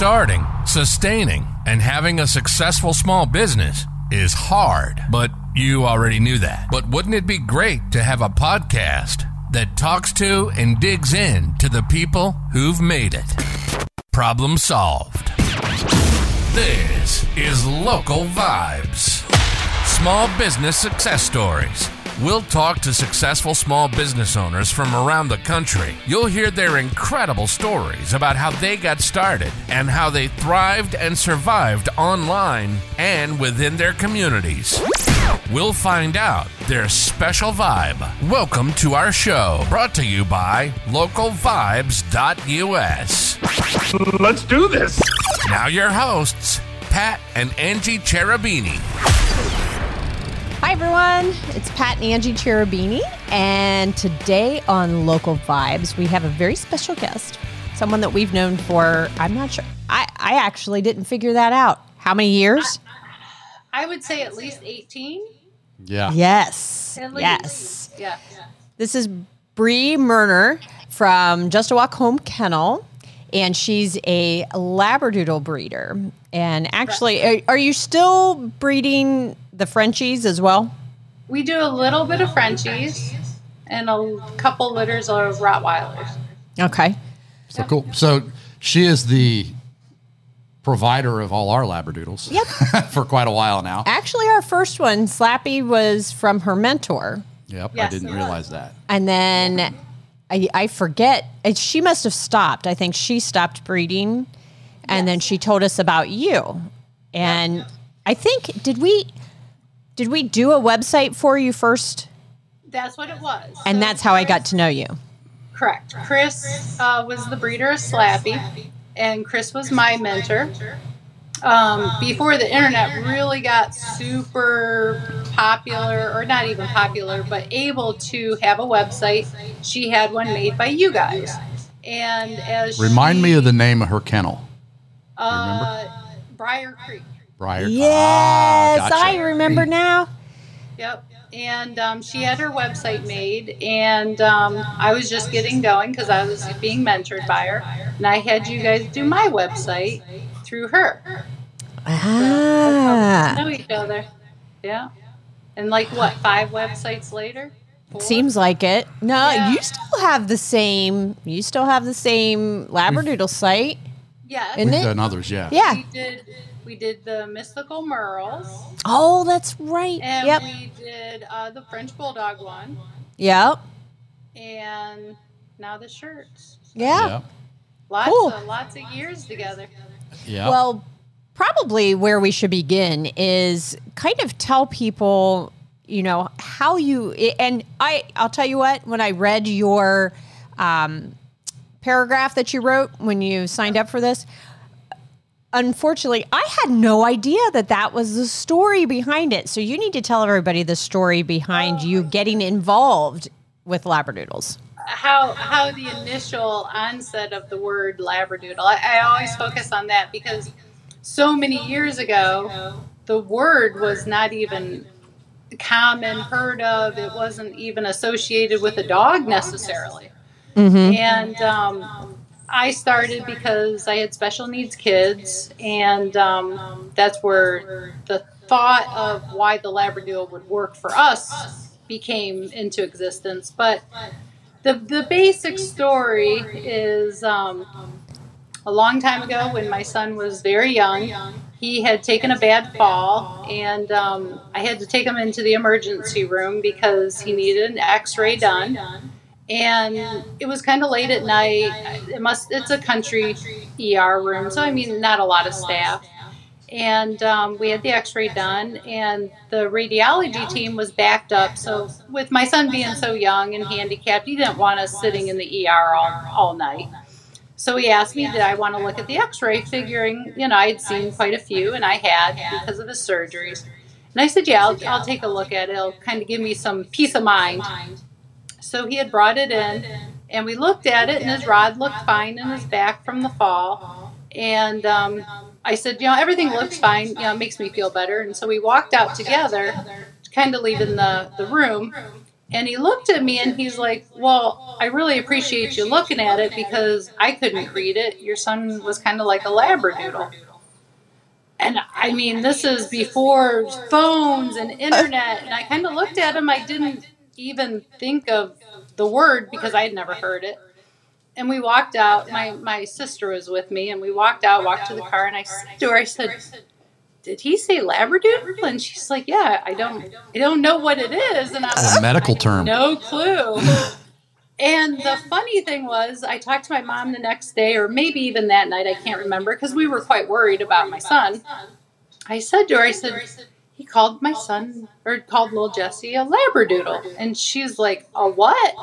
Starting, sustaining, and having a successful small business is hard, but you already knew that. But wouldn't it be great to have a podcast that talks to and digs in to the people who've made it? Problem solved. This is Local Vibes. Small business success stories. We'll talk to successful small business owners from around the country. You'll hear their incredible stories about how they got started and how they thrived and survived online and within their communities. We'll find out their special vibe. Welcome to our show, brought to you by localvibes.us. Let's do this. Now, your hosts, Pat and Angie Cherubini. Hi, everyone. It's Pat and Angie Cherubini. And today on Local Vibes, we have a very special guest, someone that we've known for, I'm not sure, I, I actually didn't figure that out. How many years? I would say at least 18. Yeah. Yes. At least. Yes. Yeah. This is Bree Murner from Just a Walk Home Kennel, and she's a Labradoodle breeder. And actually, are, are you still breeding the Frenchies as well? We do a little bit of Frenchies and a couple litters of Rottweilers. Okay. So cool. So she is the provider of all our labradoodles. Yep. for quite a while now. Actually, our first one, Slappy, was from her mentor. Yep. I didn't it realize that. And then I, I forget, she must have stopped. I think she stopped breeding. And then she told us about you. And I think, did we. Did we do a website for you first? That's what it was. And So that's how I got to know you. Correct. Chris uh, was the breeder of Slappy, and Chris was my mentor. Um, before the internet really got super popular, or not even popular, but able to have a website, she had one made by you guys. And as Remind she, me of the name of her kennel. uh, Briar Creek. Briar. Yes, Ah, gotcha. I remember now. Yep. And um, she had her website made, and um, I was just getting going because I was being mentored by her. And I had you guys do my website through her. Ah, Know each other. Yeah. And like what, five websites later? Four? seems like it. No, Yeah. you still have the same. You still have the same Labradoodle site, Yeah. isn't We've it? done others, yeah. Yeah. We did. We did the mystical Merles, Oh, that's right. and Yep. we did uh, the French bulldog one, Yep. and now the shirts. Yeah. Yep. Lots Cool. of lots of years together. Yeah. Well, probably where we should begin is kind of tell people, you know, how you and I. I'll tell you what. When I read your um, paragraph that you wrote when you signed up for this, unfortunately, I had no idea that that was the story behind it. So you need to tell everybody the story behind you getting involved with Labradoodles. how how the initial onset of the word labradoodle. I, I always focus on that because so many years ago, the word was not even common, heard of. It wasn't even associated with a dog necessarily. And um, I started because I had special needs kids, and um, that's where the thought of why the Labradoodle would work for us became into existence. But the the basic story is um, a long time ago when my son was very young. He had taken a bad fall, and um, I had to take him into the emergency room because he needed an X-ray done. And it was kind of late at night. It must. It's a country ER room, so I mean, not a lot of staff. And um, we had the x-ray done and the radiology team was backed up. So with my son being so young and handicapped he didn't want us sitting in the er all, all night. So he asked me did i want to look at the x-ray? Figuring you know i'd seen quite a few and i had because of his surgeries. And i said yeah i'll, I'll take a look at it. It'll kind of give me some peace of mind so he had brought it in and we looked at it and his rod looked fine in his back from the fall and um, I said, you know, everything looks fine. You know, it makes me feel better. And so we walked out together, kind of leaving the, the room. And he looked at me and he's like, Well, I really appreciate you looking at it because I couldn't read it. Your son was kind of like a Labradoodle. And I mean, this is before phones and internet. And I kind of looked at him. I didn't even think of the word because I had never heard it. And we walked out. My, my sister was with me, and we walked out, walked to the car, and I said to her, I said, did he say Labradoodle? And she's like, yeah, I don't, I don't know what it is. And I was A medical term. no clue. And the funny thing was, I talked to my mom the next day, or maybe even that night, I can't remember, because we were quite worried about my son. I said to her, I said, he called my son, or called little Jesse a Labradoodle. And she's like, a what?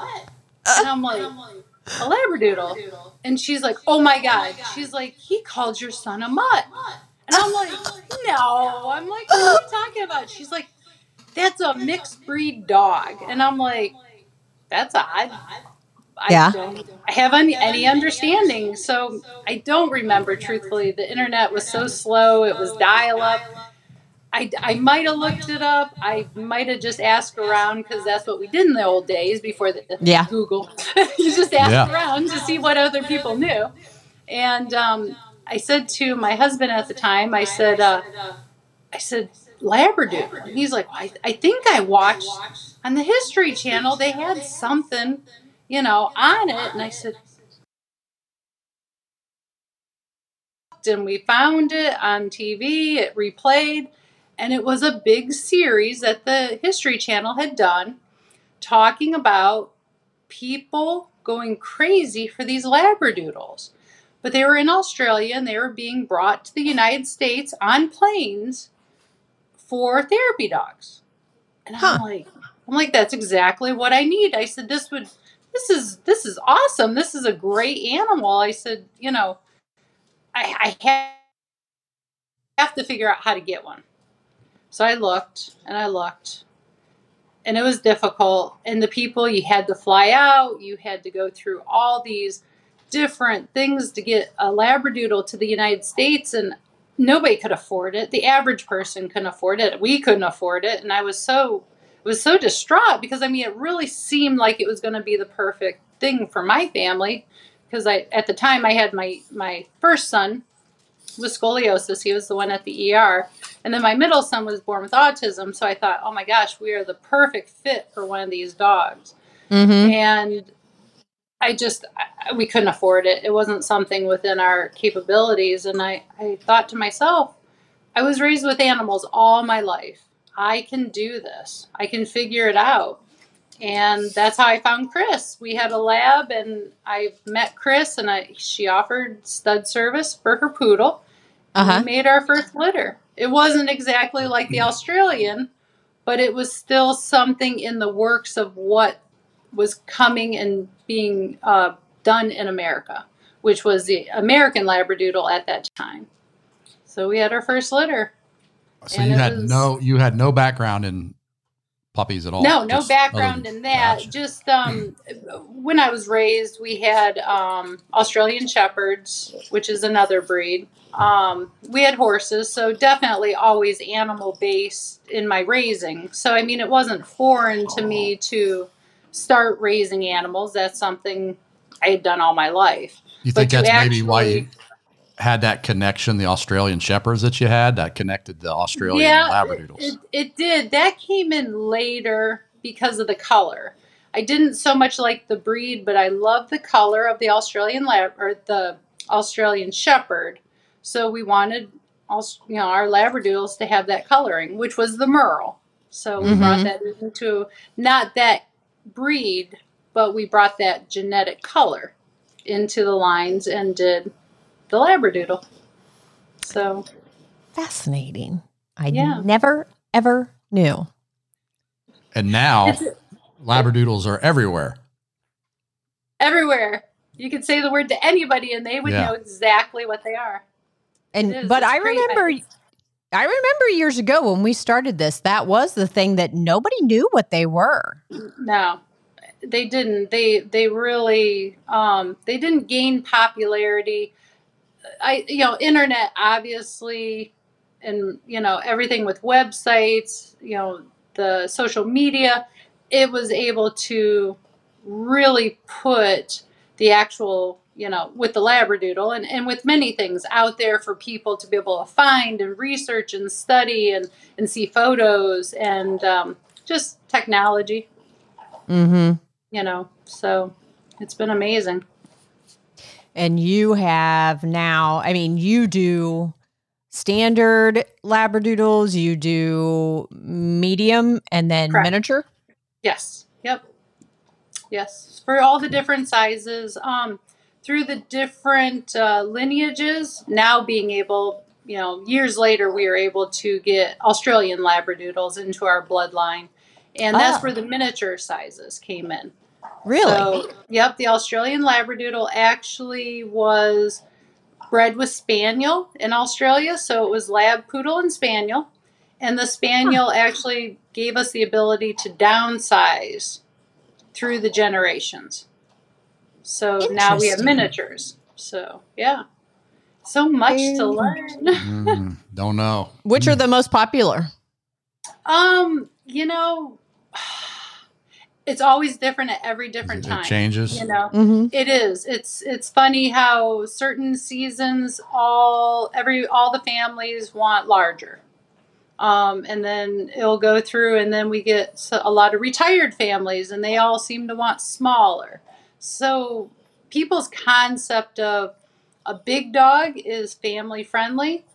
And I'm like, a Labradoodle. And she's like, oh my God. She's like, he called your son a mutt. And I'm like, no. I'm like, what are you talking about? She's like, that's a mixed breed dog. And I'm like, that's odd. I Yeah. don't have any, any understanding. So I don't remember, truthfully. The internet was so slow, it was dial up. I, I might have looked it up. I might have just asked around because that's what we did in the old days before the Yeah. Google. you just asked Yeah. around to see what other people knew. And um, I said to my husband at the time, I said, uh, I said, Labradoodle. And he's like, I, I think I watched on the History Channel, they had something, you know, on it. And I said, and we found it on TV, it replayed, and it was a big series that the History Channel had done talking about people going crazy for these Labradoodles. But they were in Australia and they were being brought to the United States on planes for therapy dogs. And I'm like, I'm like, that's exactly what I need. I said, this would, this is, this is awesome. This is a great animal. I said, you know, I, I ha- have to figure out how to get one. So I looked and I looked, and it was difficult. And the people, you had to fly out, you had to go through all these different things to get a Labradoodle to the United States, and nobody could afford it. The average person couldn't afford it. We couldn't afford it, and I was so was so distraught because I mean it really seemed like it was going to be the perfect thing for my family because I at the time I had my my first son with scoliosis. He was the one at the ER, and then my middle son was born with autism. So I thought, oh my gosh, we are the perfect fit for one of these dogs. Mm-hmm. And I just I, we couldn't afford it. It wasn't something within our capabilities. And I I thought to myself, I was raised with animals all my life. I can do this. I can figure it out. And that's how I found Chris. We had a lab, and I met Chris, and I, she offered stud service for her poodle. And Uh-huh. We made our first litter. It wasn't exactly like the Australian, but it was still something in the works of what was coming and being uh, done in America, which was the American Labradoodle at that time. So we had our first litter. So And you had was- no you had no background in puppies at all. No, no background in that. Just um, when I was raised, we had um, Australian Shepherds, which is another breed. Um, we had horses, so definitely always animal based in my raising. So, I mean, it wasn't foreign to me to start raising animals. That's something I had done all my life. You think but that's maybe why you had that connection, the Australian Shepherds that you had, that connected the Australian yeah, Labradoodles. It, it did. That came in later because of the color. I didn't so much like the breed, but I love the color of the Australian lab or the Australian Shepherd. So we wanted, Aus- you know, our Labradoodles to have that coloring, which was the Merle. So we brought Mhm. that into not that breed, but we brought that genetic color into the lines and did the Labradoodle. So Fascinating. I Yeah. never ever knew. and now Labradoodles are everywhere. everywhere. You could say the word to anybody and they would Yeah. know exactly what they are. And is. but I great. remember I remember years ago when we started this, that was the thing that nobody knew what they were. No, they didn't. They they really um, they didn't gain popularity. I you know internet obviously, and you know everything with websites. You know the social media. it was able to really put the actual you know with the labradoodle and, and with many things out there for people to be able to find and research and study and and see photos and um, just technology Mm-hmm. you know so it's been amazing And you have now, I mean, you do standard labradoodles, you do medium and then Correct. miniature. Yes. Yep. Yes. For all the different sizes, um, through the different uh, lineages, now being able, you know, years later, we are able to get Australian Labradoodles into our bloodline. And that's Ah. where the miniature sizes came in. Really? So, yep, the Australian Labradoodle actually was bred with Spaniel in Australia. So it was Lab, Poodle, and Spaniel. And the Spaniel actually gave us the ability to downsize through the generations. So now we have miniatures. So, yeah. So much to learn. Mm, don't know. Which are the most popular? Um, you know, it's always different at every different It time. changes. You know, Mm-hmm. It is. It's it's funny how certain seasons all every all the families want larger. Um, and then it'll go through, and then we get a lot of retired families, and they all seem to want smaller. So people's concept of a big dog is family friendly,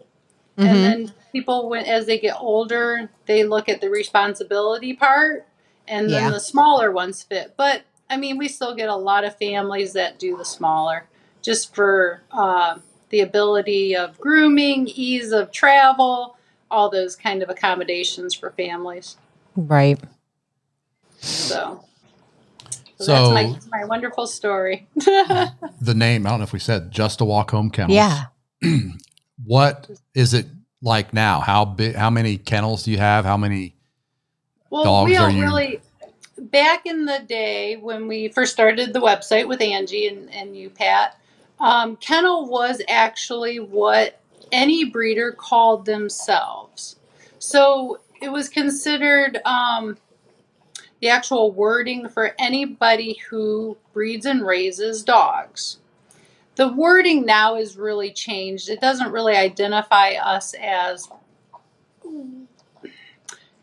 Mm-hmm. and then people, when as they get older, they look at the responsibility part, and then Yeah. the smaller ones fit. But I mean, we still get a lot of families that do the smaller, just for uh, the ability of grooming, ease of travel, all those kind of accommodations for families. Right. So, so, So- that's my, my wonderful story. The name, I don't know if we said just a walk home kennels. Yeah. What is it like now? How big how many kennels do you have? How many Well, Dogs we are don't you- really. Back in the day when we first started the website with Angie and, and you, Pat, um, kennel was actually what any breeder called themselves. So it was considered um, the actual wording for anybody who breeds and raises dogs. The wording now is really changed. It doesn't really identify us as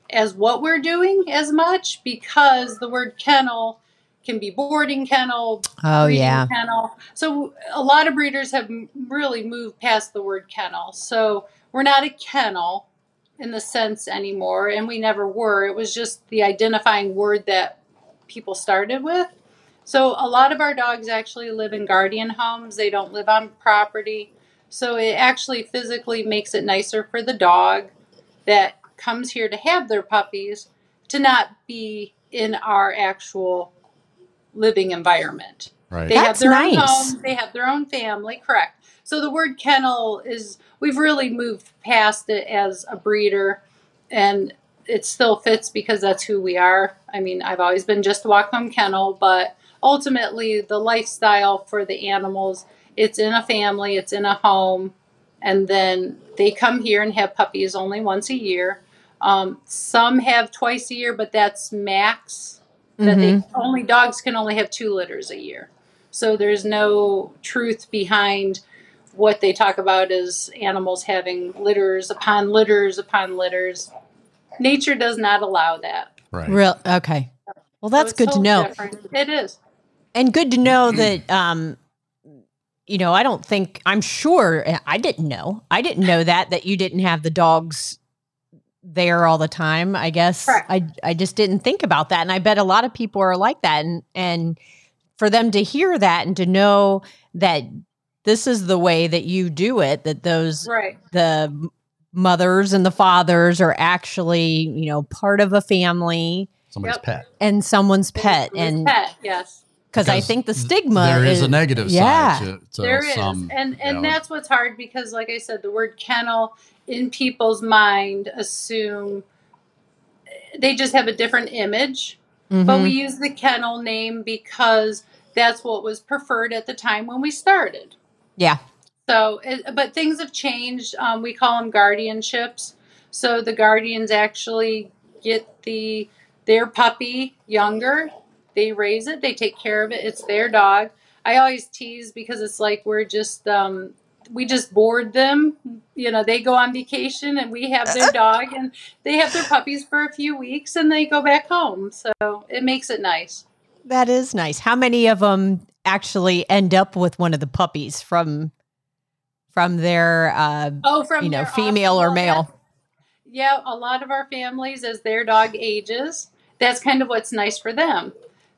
as what we're doing as much because the word kennel can be boarding kennel, Oh, yeah. kennel. So a lot of breeders have really moved past the word kennel. So we're not a kennel in the sense anymore, and we never were. It was just the identifying word that people started with. So a lot of our dogs actually live in guardian homes. They don't live on property. So it actually physically makes it nicer for the dog that comes here to have their puppies to not be in our actual living environment. right? They have That's their own home, they have their own family, correct. So the word kennel is we've really moved past it as a breeder and it still fits because that's who we are. I mean, I've always been just a walk home kennel, but ultimately the lifestyle for the animals, it's in a family, it's in a home, and then they come here and have puppies only once a year. Um, some have twice a year, but that's max that Mhm. they only dogs can only have two litters a year. So there's no truth behind what they talk about is animals having litters upon litters upon litters. Nature does not allow that. right. Real okay. Well, that's it's good to know. different. It is. And good to know that um you know, I don't think I'm sure I didn't know. I didn't know that that you didn't have the dogs there all the time. I guess Correct. I I just didn't think about that and I bet a lot of people are like that and and for them to hear that and to know that this is the way that you do it that those Right. the mothers and the fathers are actually, you know, part of a family Somebody's Yep. pet. and someone's pet With and pet, yes. because I think the stigma There is, a negative yeah. side to, to there is, some. and and you know, that's what's hard because, like I said, the word kennel in people's mind assume they just have a different image. But Mhm. we use the kennel name because that's what was preferred at the time when we started. Yeah, So, it, but things have changed. Um, we call them guardianships. So the guardians actually get the their puppy younger. They raise it, they take care of it. It's their dog. I always tease because it's like we're just um, we just board them. You know, they go on vacation and we have their dog and they have their puppies for a few weeks and they go back home. So it makes it nice. That is nice. How many of them actually end up with one of the puppies from from their uh, Oh, from you know female or male? Yeah, a lot of our families, as their dog ages, that's kind of what's nice for them.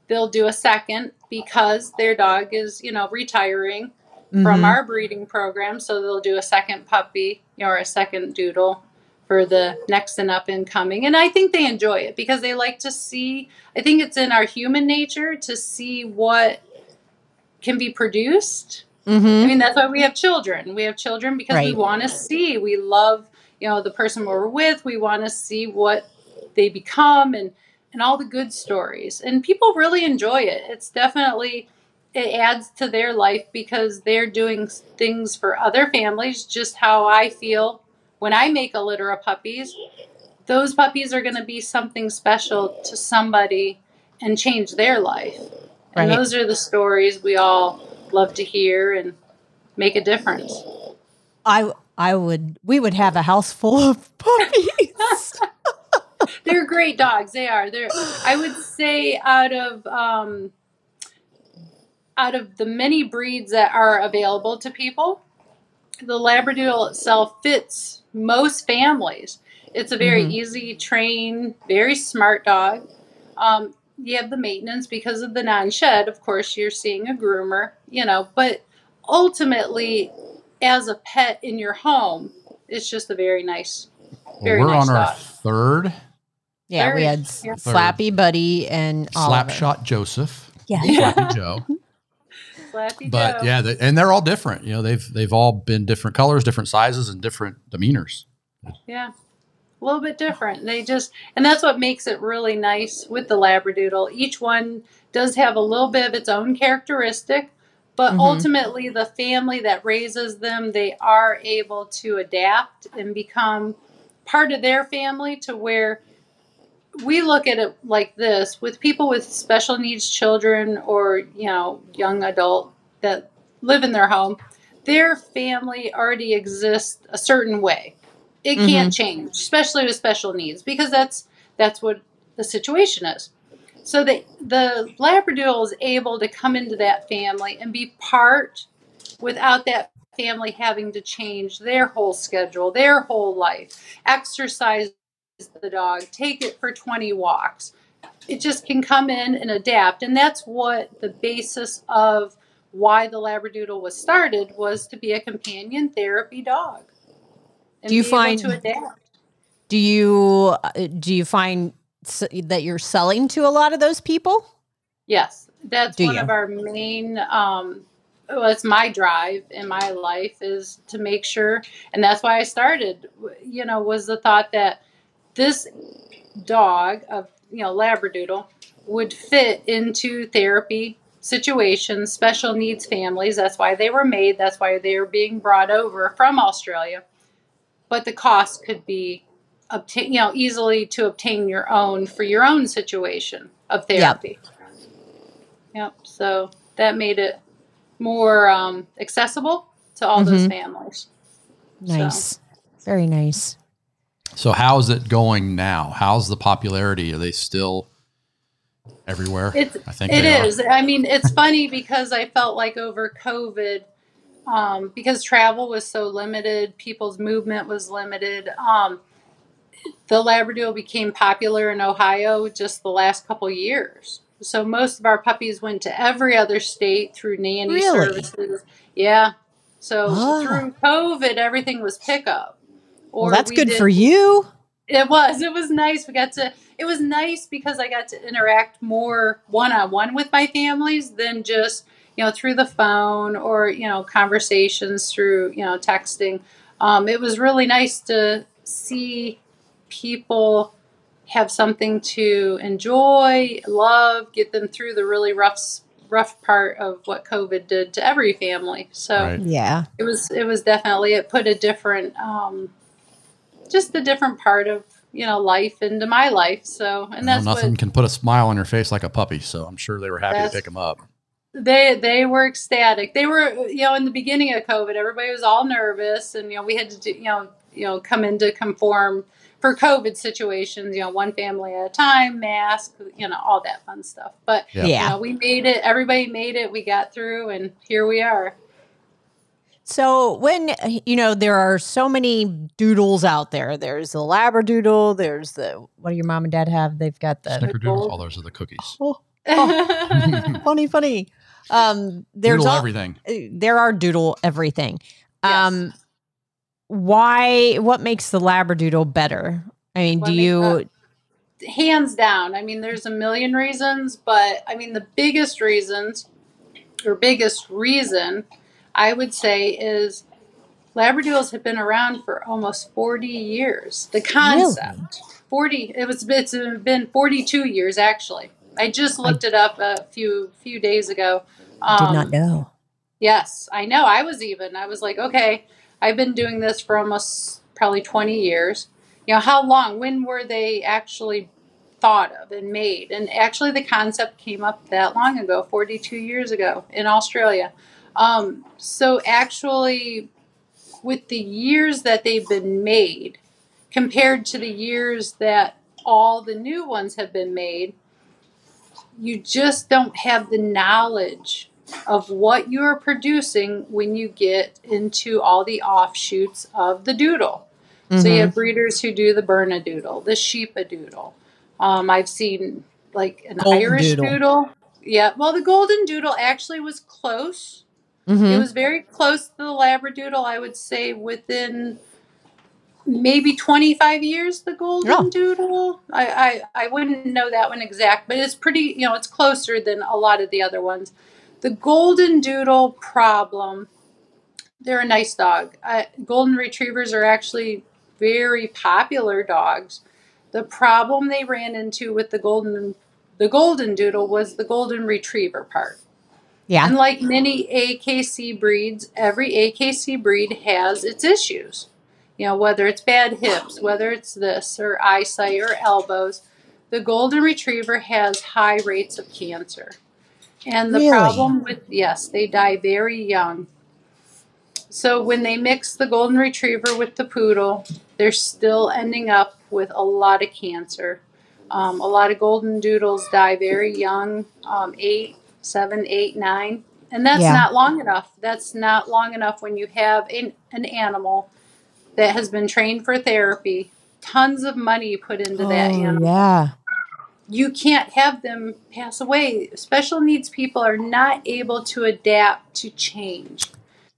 They'll do a second because their dog is, you know, retiring from Mhm. our breeding program. So they'll do a second puppy or a second doodle for the next and up and coming. And I think they enjoy it because they like to see, I think it's in our human nature to see what can be produced I Mhm. mean, that's why we have children. We have children because we want to see. We love, you know, the person we're with. We want to see what they become and and all the good stories. And people really enjoy it. It's definitely it adds to their life because they're doing things for other families. Just how I feel when I make a litter of puppies. Those puppies are going to be something special to somebody and change their life. And Right. those are the stories we all love to hear and make a difference. I I would we would have a house full of puppies. They're great dogs. They are. They're. I would say out of um, out of the many breeds that are available to people, the Labradoodle itself fits most families. It's a very Mhm. easy train, very smart dog. Um, you have the maintenance because of the non-shed. Of course, you're seeing a groomer, you know, but ultimately, as a pet in your home, it's just a very nice. Well, Very we're nice on our third yeah, we had yeah. Slappy Buddy and Slapshot Joseph, Yeah. Slappy Joe. Slappy But Joe. yeah, they, and they're all different. You know, they've they've all been different colors, different sizes, and different demeanors. Yeah. A little bit different. They just, and that's what makes it really nice with the Labradoodle. Each one does have a little bit of its own characteristic, but Mhm. ultimately, the family that raises them, they are able to adapt and become part of their family to where we look at it like this with people with special needs children or, you know, young adult that live in their home, their family already exists a certain way it mm-hmm. can't change, especially with special needs, because that's that's what the situation is. So the the Labradoodle is able to come into that family and be part without that family having to change their whole schedule, their whole life, exercise the dog, take it for 20 walks. It just can come in and adapt. And that's what the basis of why the Labradoodle was started was to be a companion therapy dog. And Do you find- to adapt. Do you uh, do you find that you're selling to a lot of those people? Yes, that's Do one you? of our main. Um, well, it's my drive in my life is to make sure, and that's why I started. You know, was the thought that this dog of you know Labradoodle would fit into therapy situations, special needs families. That's why they were made. That's why they are being brought over from Australia. But the cost could be obtain, you know, easily to obtain your own for your own situation of therapy. Yep. yep. So that made it more um, accessible to all those Mhm. families. Nice, very nice. So how's it going now? How's the popularity? Are they still everywhere? It's I think it is. are. I mean, it's funny because I felt like over COVID, um, because travel was so limited, people's movement was limited. Um, the Labradoodle became popular in Ohio just the last couple years. So most of our puppies went to every other state through nanny Really? services. Yeah. So Ah. through COVID, everything was pickup. Well, that's good did- for you. it was. It was nice. We got to. It was nice because I got to interact more one on one with my families than just you know through the phone or you know conversations through you know texting. Um, it was really nice to see people have something to enjoy, love, get them through the really rough rough part of what COVID did to every family. So Right. Yeah, it was it was definitely it put a different um, just a different part of you know life into my life. So and You know, that's nothing what can put a smile on your face like a puppy. So I'm sure they were happy to pick him up. They they were ecstatic. They were you know in the beginning of COVID, everybody was all nervous, and you know we had to do, you know you know come in to conform for COVID situations. You know one family at a time, mask, you know all that fun stuff. But Yeah. Yeah. you know we made it. Everybody made it. We got through, and here we are. So when you know there are so many doodles out there, there's the labradoodle, there's the what do your mom and dad have? They've got the Snickerdoodles, gold- all those are the cookies. oh, oh funny, funny. Um, there's Doodle all, everything. there are doodle everything. Um, why? What makes the labradoodle better? I mean, What do you? that- hands down. I mean, there's a million reasons, but I mean, the biggest reasons or biggest reason I would say is Labradoodles have been around for almost 40 years. The concept, 40, it was, it's been 42 years actually. I just looked it up a few, few days ago. Did Um, not know. Yes, I know. I was even. I was like, okay, I've been doing this for almost probably 20 years. You know, how long? When were they actually thought of and made? And actually, the concept came up that long ago, 42 years ago in Australia. Um, so, actually, with the years that they've been made compared to the years that all the new ones have been made, you just don't have the knowledge of what you're producing when you get into all the offshoots of the doodle. So Mhm. you have breeders who do the Bernedoodle, the Sheepadoodle. Um, I've seen like an Golden Irish doodle. doodle. Yeah, well, the Golden Doodle actually was close. Mhm. It was very close to the Labradoodle. I would say within maybe 25 years, the Golden Oh. Doodle. I, I, I wouldn't know that one exact, but it's pretty, you know, it's closer than a lot of the other ones. The Golden Doodle problem, they're a nice dog. Uh, Golden Retrievers are actually very popular dogs. The problem they ran into with the Golden the Golden Doodle was the Golden Retriever part. Yeah. And like many AKC breeds, every AKC breed has its issues. You know, whether it's bad hips, whether it's this or eyesight or elbows, the golden retriever has high rates of cancer. And the Really? problem with yes, they die very young. So when they mix the golden retriever with the poodle, they're still ending up with a lot of cancer. Um, a lot of golden doodles die very young, um, eight, seven, eight, nine, and that's Yeah. not long enough. That's not long enough when you have an, an animal that has been trained for therapy, tons of money put into that Oh, animal. yeah. You can't have them pass away. Special needs people are not able to adapt to change.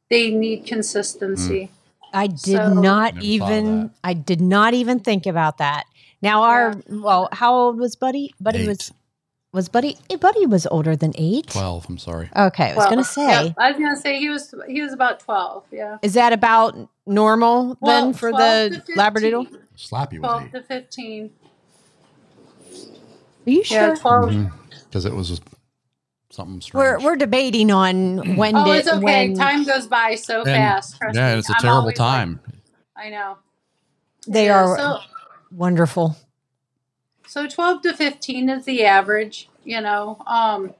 They need consistency. Mm. I did So- not Never thought of even. I did not even think about that. Now our well, how old was Buddy? Buddy Eight. was was Buddy eh, Buddy was older than 8. 12, I'm sorry. Okay, I was Well, going to say yeah, I was gonna say he was he was about twelve. Yeah. is that about normal Well, then for the Labradoodle? 15. Slappy was Twelve 8. to fifteen. Are you Yeah, sure? twelve. Because it was something strange. We're we're debating on when Oh, did it's okay. when Time goes by so And- fast. Yeah, me. it's a I'm terrible always like- time. I know. they Yeah, are So, wonderful. So twelve to fifteen is the average. You know, um,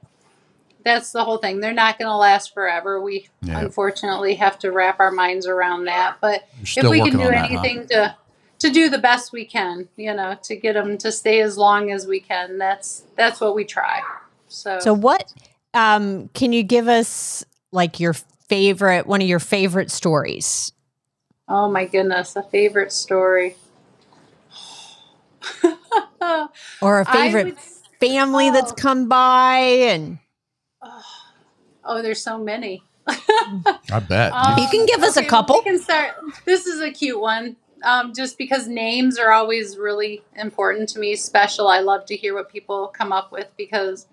that's the whole thing. They're not going to last forever. We Yeah. unfortunately have to wrap our minds around that. But if we can do on that, huh? anything to to do the best we can, you know, to get them to stay as long as we can, that's that's what we try. So, So what um can you give us like your favorite one of your favorite stories? oh my goodness, a favorite story. Or a favorite would- family that's oh. come by and oh, there's so many. I bet. Um, You can give us a couple. We can start. This is a cute one. Um, just because names are always really important to me, special. I love to hear what people come up with because,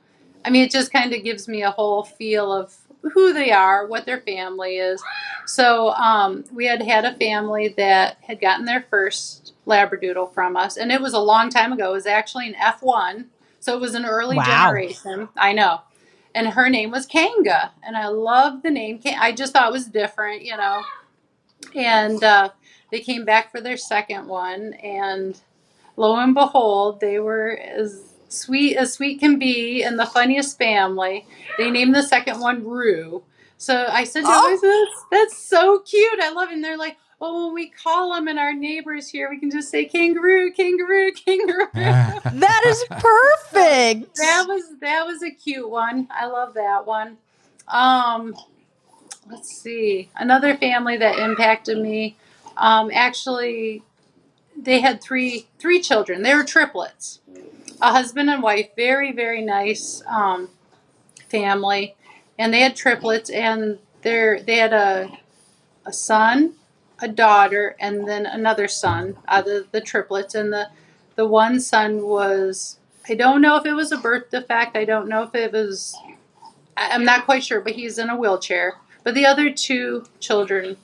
I mean, it just kind of gives me a whole feel of who they are, what their family is. So um, we had had a family that had gotten their first Labradoodle from us, and it was a long time ago. It was actually an F1, so it was an early Wow. generation. I know. And her name was Kanga, and I love the name. I just thought it was different, you know. And uh, they came back for their second one, and lo and behold, they were as sweet as sweet can be and the funniest family. They named the second one Rue. So I said to Oh. them, that's, that's so cute. I love it. And they're like, oh, when we call them and our neighbors here, we can just say kangaroo, kangaroo, kangaroo. That is perfect. that was that was a cute one. I love that one. Um, let's see, another family that impacted me. Um, actually, they had three three children. They were triplets, a husband and wife. Very very nice um, family, and they had triplets. And they they had a a son, a daughter, and then another son out of the triplets. And the the one son was I don't know if it was a birth defect. I don't know if it was. I'm not quite sure, but he's in a wheelchair. But the other two children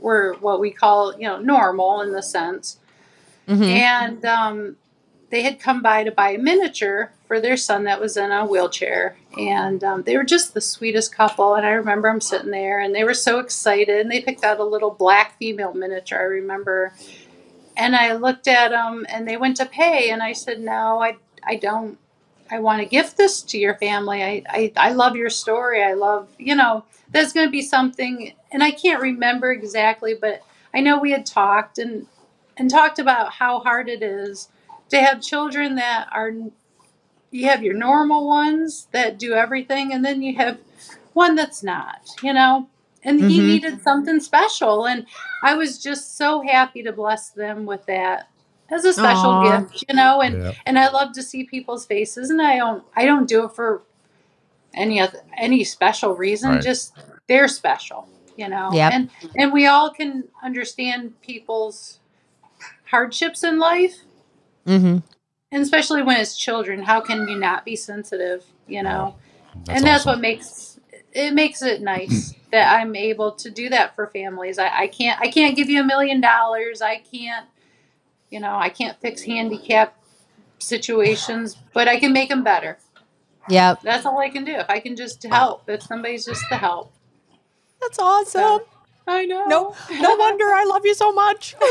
were what we call, you know, normal in the sense. Mhm. And um, they had come by to buy a miniature for their son that was in a wheelchair. And um, they were just the sweetest couple. And I remember them sitting there and they were so excited. And they picked out a little black female miniature, I remember. And I looked at them and they went to pay. And I said, No, I, I don't. I want to gift this to your family. I, I, I love your story. I love, you know, there's going to be something. And I can't remember exactly, but I know we had talked and and talked about how hard it is to have children that are you have your normal ones that do everything and then you have one that's not you know and he Mhm. needed something special and i was just so happy to bless them with that as a special Aw. gift you know and Yep. and i love to see people's faces and i don't i don't do it for any other any special reason Right. just they're special you know Yep. and and we all can understand people's hardships in life Mhm. and especially when it's children how can you not be sensitive you know That's and that's awesome. what makes it makes it nice that i'm able to do that for families I, I can't i can't give you a million dollars i can't you know i can't fix handicap situations but i can make them better Yep. that's all i can do if i can just help if somebody's just to help That's awesome. i know No, no wonder I love you so much.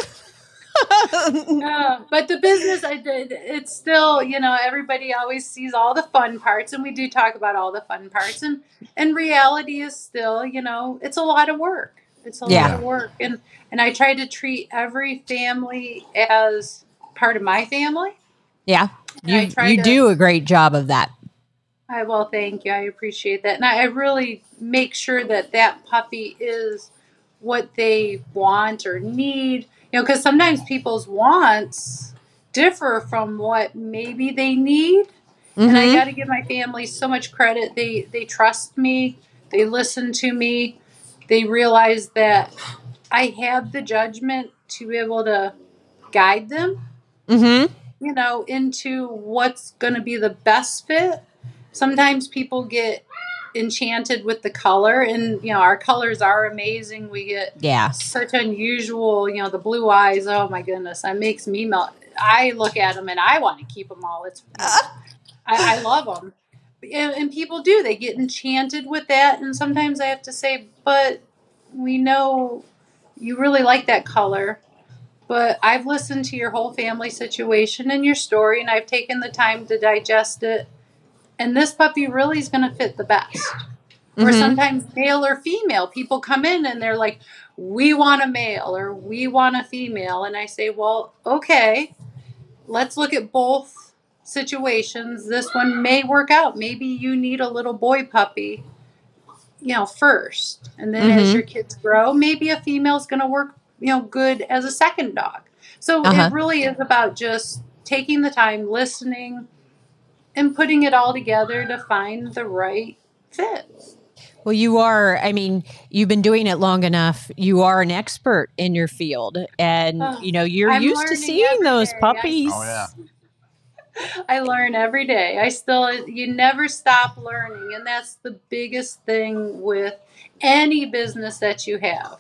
Yeah, uh, but the business I did, it's still, you know, everybody always sees all the fun parts, and we do talk about all the fun parts, and and reality is still, you know, it's a lot of work. It's a Yeah. lot of work, and and I try to treat every family as part of my family. yeah, And you you to- do a great job of that. I well, thank you. I appreciate that, and I, I really make sure that that puppy is what they want or need. You know, because sometimes people's wants differ from what maybe they need. and I Mhm. got to give my family so much credit. They they trust me. They listen to me. They realize that I have the judgment to be able to guide them, Mhm. you know, into what's going to be the best fit. Sometimes people get enchanted with the color and you know our colors are amazing. We get Yeah. such unusual you know the blue eyes. Oh my goodness. That makes me melt i look at them and i want to keep them all. It's uh. I, I love them and, and people do. They get enchanted with that and sometimes i have to say but we know you really like that color. But i've listened to your whole family situation and your story and i've taken the time to digest it and this puppy really is going to fit the best or Mhm. sometimes male or female people come in and they're like we want a male or we want a female and i say well okay let's look at both situations this one may work out maybe you need a little boy puppy you know first and then as Mhm. your kids grow maybe a female is going to work you know good as a second dog so Uh-huh. it really is about just taking the time listening and putting it all together to find the right fit Well, you are. I mean, you've been doing it long enough. You are an expert in your field, and Oh, you know you're I'm used to seeing those day. I- puppies. Oh, yeah. I learn every day. I still, you never stop learning. And that's the biggest thing with any business that you have.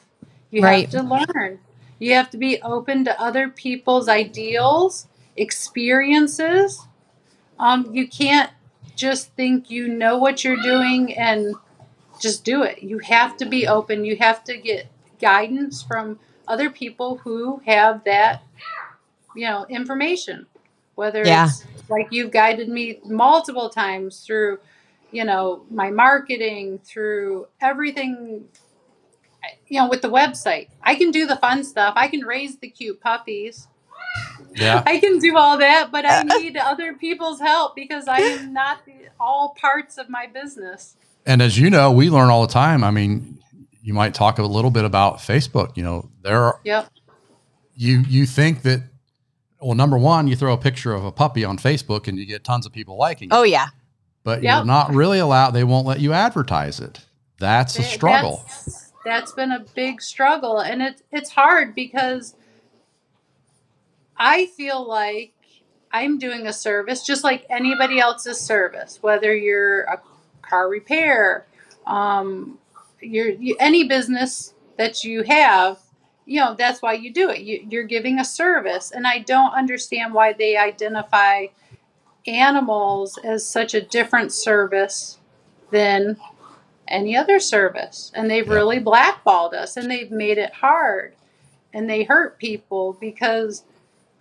You Right. have to learn. You have to be open to other people's ideals, experiences. Um, you can't just think you know what you're doing and just do it. You have to be open. You have to get guidance from other people who have that you know, information. Whether Yeah. it's like you've guided me multiple times through, you know, my marketing, through everything, you know, with the website. I can do the fun stuff. I can raise the cute puppies. Yeah. I can do all that, but I need other people's help because I am not the, all parts of my business. And as you know, we learn all the time. I mean, you might talk a little bit about Facebook. You know, there are, Yep. you you think that well, number one, you throw a picture of a puppy on Facebook and you get tons of people liking it, Oh yeah. but Yep. you're not really allowed. They won't let you advertise it. That's a struggle. That's, that's been a big struggle, and it's it's hard because I feel like I'm doing a service just like anybody else's service, whether you're a car repair, um, you're you, any business that you have. You know that's why you do it. You, you're giving a service, and I don't understand why they identify animals as such a different service than any other service. And they've really blackballed us and they've made it hard and they hurt people because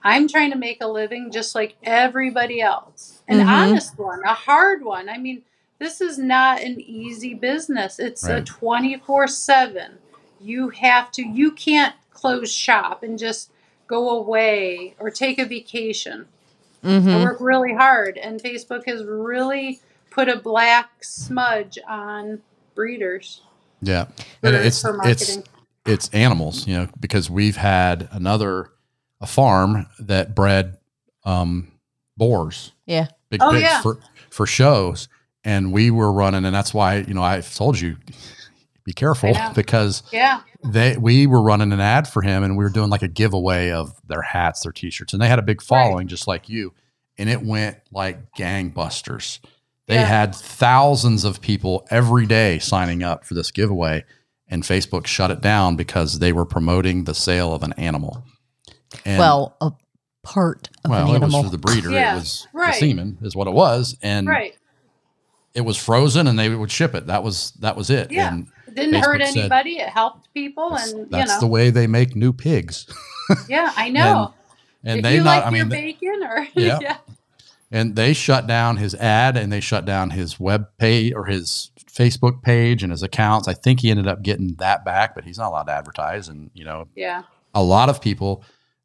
I'm trying to make a living just like everybody else. An Mhm. honest one, a hard one. I mean, this is not an easy business. It's a 24 7. You have to, you can't close shop and just go away or take a vacation. I Mm-hmm. work really hard, and Facebook has really put a black smudge on breeders. Yeah, For- and it's for it's it's animals, you know, because we've had another a farm that bred um, boars, Yeah. big Oh, pigs yeah. for for shows, and we were running, and that's why you know I've told you be careful I because Yeah, they we were running an ad for him, and we were doing like a giveaway of their hats, their t-shirts, and they had a big following just like you, and it went like gangbusters. They Yeah. had thousands of people every day signing up for this giveaway, and Facebook shut it down because they were promoting the sale of an animal. And, well, a part of well, an it was for the breeder. Yeah, it was right. the semen, is what it was, and right. it was frozen, and they would ship it. That was that was it. Yeah. And It didn't hurt Facebook said- anybody. It helped people, that's, and you that's know, the way they make new pigs. yeah, I know. And if they you not, like I mean, they- bacon, or Yeah. yeah, and they shut down his ad and they shut down his web page or his Facebook page and his accounts. I think he ended up getting that back, but he's not allowed to advertise. And you know, yeah, a lot of people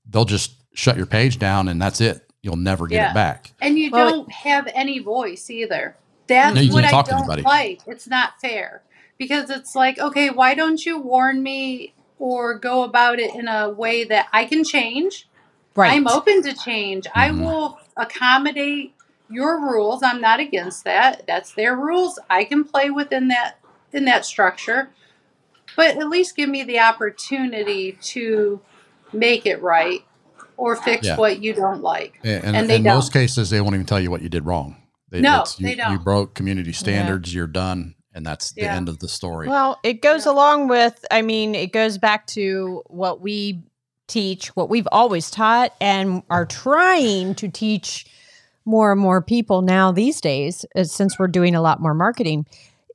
they'll just shut your page down and that's it. You'll never get Yeah. it back. and you Well, don't have any voice either. That's No, you what can't I don't like. It's not fair because it's like, okay, why don't you warn me or go about it in a way that I can change? right. I'm open to change. I Mhm. will accommodate your rules. I'm not against that. That's their rules. I can play within that in that structure. But at least give me the opportunity to make it right or fix Yeah. what you don't like. And, and And they in most don't. cases, they won't even tell you what you did wrong. They, No, you, they don't. You broke community standards. You're done, and that's the end of the story. Well, it goes Yeah. along with, I mean, it goes back to what we teach, what we've always taught, and are trying to teach more and more people now these days, uh, since we're doing a lot more marketing,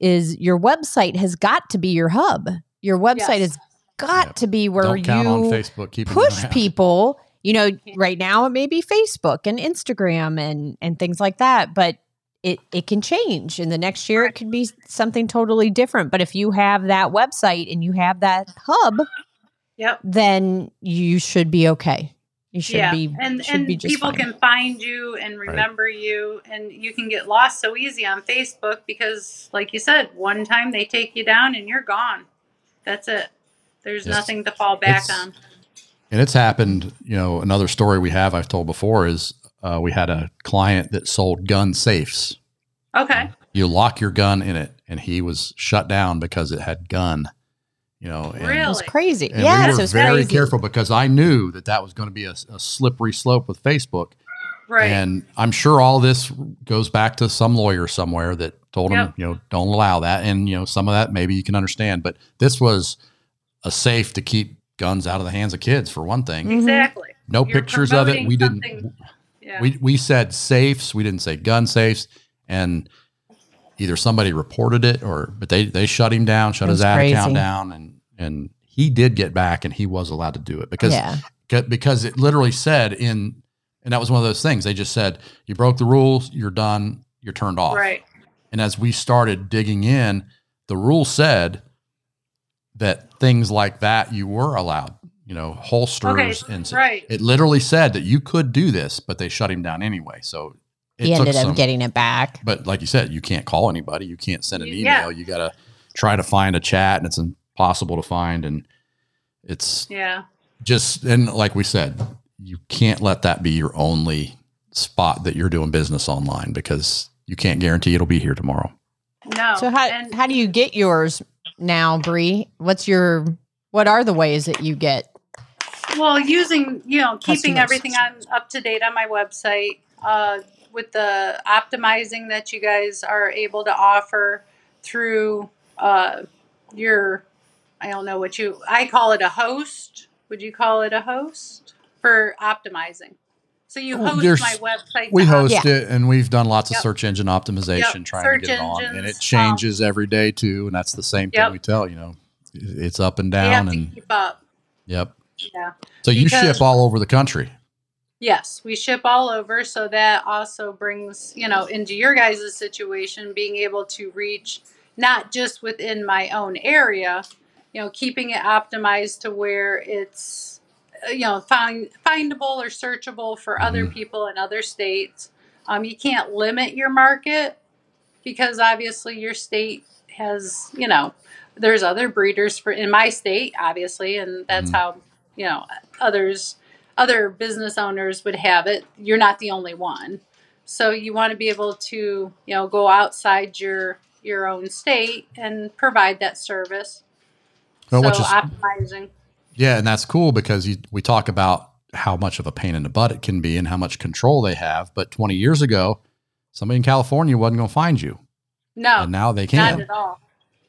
is your website has got to be your hub. Your website Yes. has got Yep. to be where Don't count on you Facebook keeping push people. You know, right now it may be Facebook and Instagram and and things like that, but it it can change. In the next year, it could be something totally different. But if you have that website and you have that hub, Yep. then you should be okay. You should yeah. be and should and be just people fine. can find you and remember you and you can get lost so easy on Facebook because like you said, one time they take you down and you're gone. That's it. There's Yes. nothing to fall back on. And it's happened, you know, another story we have I've told before is uh, we had a client that sold gun safes. Okay. You lock your gun in it, and he was shut down because it had gun, you know. And, Really? It was crazy. And yes, we it were was very crazy. careful because I knew that that was going to be a, a slippery slope with Facebook. Right. And I'm sure all this goes back to some lawyer somewhere that told him, you know, don't allow that. And, you know, some of that maybe you can understand, but this was a safe to keep guns out of the hands of kids for one thing. Mhm. exactly. No You're pictures of it. We didn't, Yeah. we, we said safes. We didn't say gun safes. And either somebody reported it or, but they, they shut him down, shut his was ad account down. And, and he did get back and he was allowed to do it because yeah. Because it literally said in, and that was one of those things. They just said, you broke the rules, you're done, you're turned off. Right. And as we started digging in, the rule said that things like that you were allowed, you know, holsters Okay, and s- right. it literally said that you could do this, but they shut him down anyway. So it he took ended up some- getting it back. but like you said, you can't call anybody, you can't send an Yeah. email, you got to try to find a chat and it's impossible to find and it's Yeah. just and like we said, you can't let that be your only spot that you're doing business online because you can't guarantee it'll be here tomorrow. No. So how and how do you get yours now, Bree? What's your what are the ways that you get? Well, using you know keeping Customers. everything on up to date on my website, uh, with the optimizing that you guys are able to offer through uh, your, I don't know what you, I call it a host. Would you call it a host for optimizing? So you host there's- my website. We host Yeah. it and we've done lots of Yep. search engine optimization Yep. trying Search to get it on and it um, changes every day too and that's the same thing Yep. we tell, you know. It's up and down have to and keep up. yep. Yeah. So you Because- ship all over the country. Yes, we ship all over, so that also brings, you know, into your guys' situation, being able to reach not just within my own area, you know, keeping it optimized to where it's, you know, find, findable or searchable for other people in other states. Um, you can't limit your market because obviously your state has, you know, there's other breeders for in my state, obviously, and that's Mhm. how, you know, others other business owners would have it. You're not the only one. So you want to be able to, you know, go outside your your own state and provide that service. Well, so optimizing. Yeah, and that's cool because you, we talk about how much of a pain in the butt it can be and how much control they have. But 20 years ago, somebody in California wasn't going to find you, No, and now they can. not at all.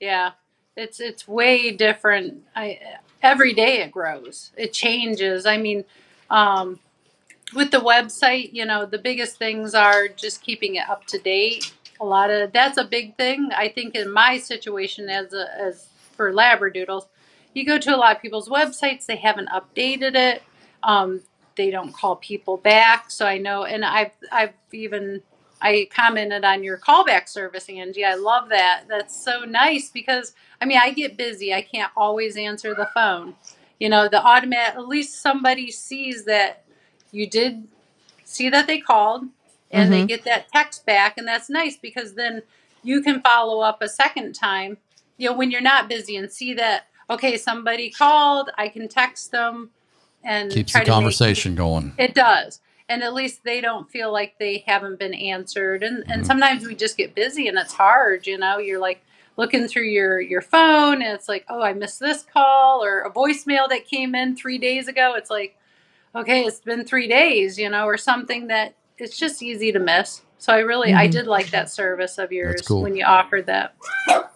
Yeah, it's it's way different. I every day it grows, it changes. I mean, um, with the website, you know, the biggest things are just keeping it up to date. A lot of that's a big thing. I think in my situation as a, as for labradoodles, you go to a lot of people's websites, they haven't updated it. Um, they don't call people back. So I know, and I've I've even I commented on your callback service, Angie. I love that. That's so nice because I mean I get busy. I can't always answer the phone. You know, the automatic. At least somebody sees that you did see that they called, and they Mhm. get that text back, and that's nice because then you can follow up a second time. You know, when you're not busy and see that okay, somebody called, I can text them and Keeps try the make- conversation going. it does. And at least they don't feel like they haven't been answered. And and Mhm. sometimes we just get busy and it's hard, you know. You're like looking through your your phone and it's like, "Oh, I missed this call or a voicemail that came in 3 days ago." It's like, "Okay, it's been 3 days," you know, or something that it's just easy to miss. So I really I Mhm. did like that service of yours cool. when you offered that.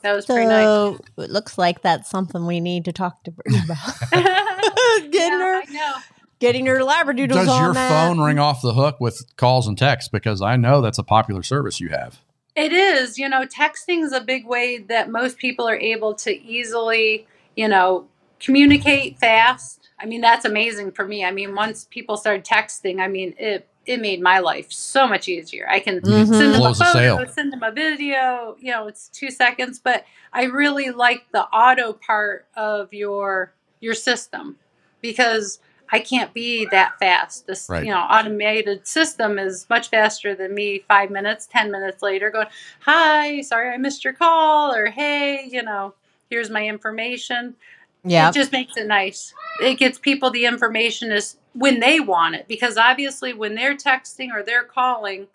That was pretty nice. It looks like that's something we need to talk to Bree about. getting Yeah, her, I know. getting her labradoodles Does on your that. phone ring off the hook with calls and texts? Because I know that's a popular service you have. It is, you know, texting is a big way that most people are able to easily, you know, communicate fast. I mean, that's amazing for me. I mean, once people started texting, I mean, it it made my life so much easier. I can Mhm. send them a Close the photo, sale. send them a video, you know, it's 2 seconds, but I really like the auto part of your your system because I can't be that fast. This, Right. you know, automated system is much faster than me. Five minutes, ten minutes later, going, "Hi, sorry I missed your call," or "Hey, you know, here's my information." Yeah. It just makes it nice. It gets people the information is when they want it because obviously when they're texting or they're calling,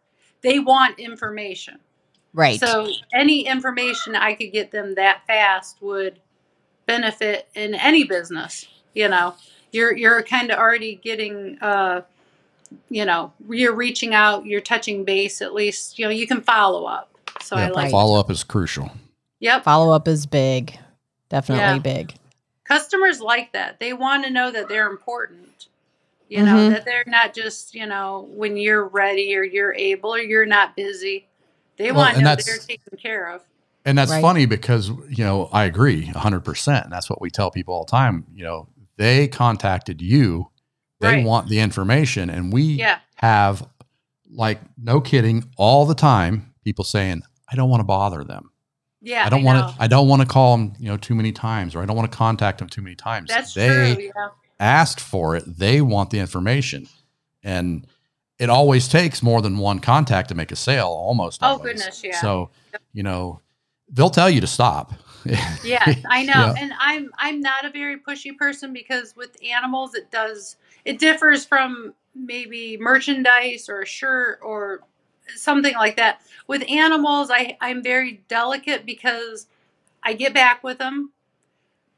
they want information. Right. So any information I could get them that fast would benefit in any business. You know, you're you're kind of already getting, uh, you know, you're reaching out, you're touching base. At least you know you can follow up. So I like. follow up is crucial. Yep, Follow up is big. Definitely Yeah. big. customers like that. They want to know that they're important. You know Mhm. that they're not just you know when you're ready or you're able or you're not busy. They Well, want to and know that's- they're taken care of. And that's Right. funny because, you know, I agree 100%. And that's what we tell people all the time. You know, they contacted you They Right. want the information. And we Yeah. have, like, no kidding, all the time, people saying, I don't want to bother them. Yeah. I don't want to, I don't want to call them, you know, too many times, or I don't want to contact them too many times. That's they true. Yeah. Asked for it. They want the information. And it always takes more than one contact to make a sale, almost. Oh, always. goodness, yeah. So, you know, they'll tell you to stop. Yes, I know. Yeah. And I'm I'm not a very pushy person because with animals it does it differs from maybe merchandise or a shirt or something like that. With animals I I'm very delicate because I get back with them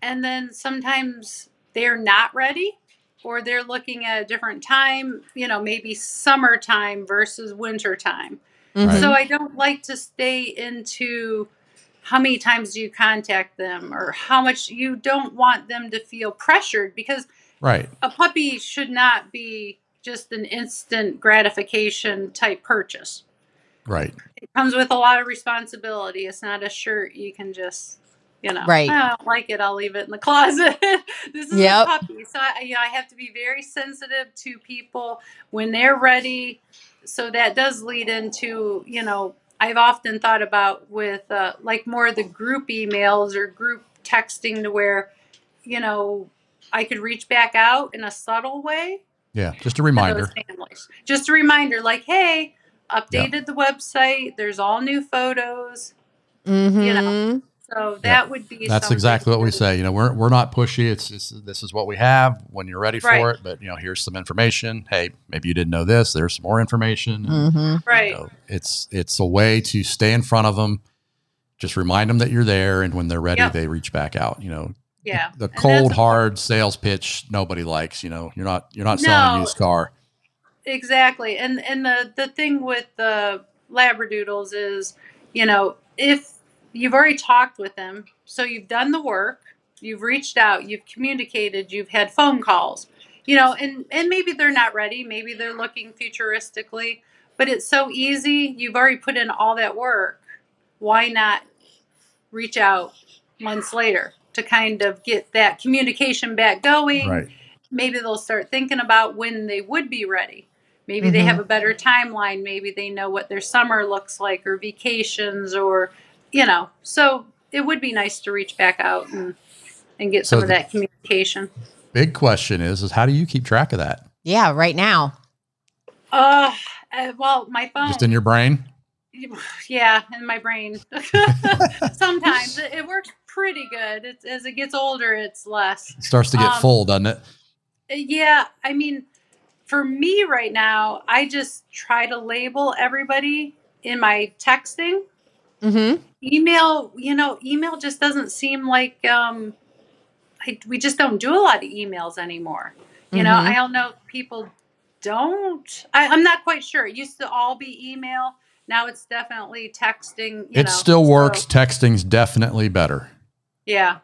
and then sometimes they're not ready or they're looking at a different time, you know, maybe summertime versus winter time. Mhm. So I don't like to stay into how many times do you contact them or how much you don't want them to feel pressured because right. a puppy should not be just an instant gratification type purchase. Right. It comes with a lot of responsibility. It's not a shirt you can just, you know, Right. I don't like it. I'll leave it in the closet. this is Yep. a puppy. So I, you know, I have to be very sensitive to people when they're ready. So that does lead into, you know, I've often thought about with uh, like more of the group emails or group texting to where, you know, I could reach back out in a subtle way Yeah. Just a reminder. Just a reminder, like, hey, updated the website. There's all new photos. mm-hmm. you know, So that would be. That's exactly what we say. You know, we're, we're not pushy. It's just, this is what we have when you're ready for it. But, you know, here's some information. Hey, maybe you didn't know this. There's some more information. And, Mhm. Right. you know, it's, it's a way to stay in front of them. Just remind them that you're there. And when they're ready, Yep. they reach back out. You know, Yeah. the And cold, that's- hard sales pitch, nobody likes, you know, you're not, you're not selling a No. used car. Exactly. And and the the thing with the labradoodles is, you know, if you've already talked with them, so you've done the work, you've reached out, you've communicated, you've had phone calls. You know, and and maybe they're not ready, maybe they're looking futuristically, but it's so easy. You've already put in all that work. Why not reach out months later to kind of get that communication back going? Right. maybe they'll start thinking about when they would be ready. Maybe they Mhm. have a better timeline. Maybe they know what their summer looks like or vacations or, you know. So it would be nice to reach back out and, and get some of that communication. Big question is, is how do you keep track of that? Yeah, right now. Uh, uh, well, my phone. Just in your brain? yeah, in my brain. Sometimes it, it works pretty good. It's, as it gets older, it's less. It starts to get Um, full, doesn't it? Yeah, I mean, for me right now, I just try to label everybody in my texting. Mm-hmm. Email, you know, email just doesn't seem like um, I, we just don't do a lot of emails anymore. You know, Mhm. I don't know people don't. I, I'm not quite sure. It used to all be email. Now it's definitely texting. You It know, still so- works. Texting's definitely better. yeah.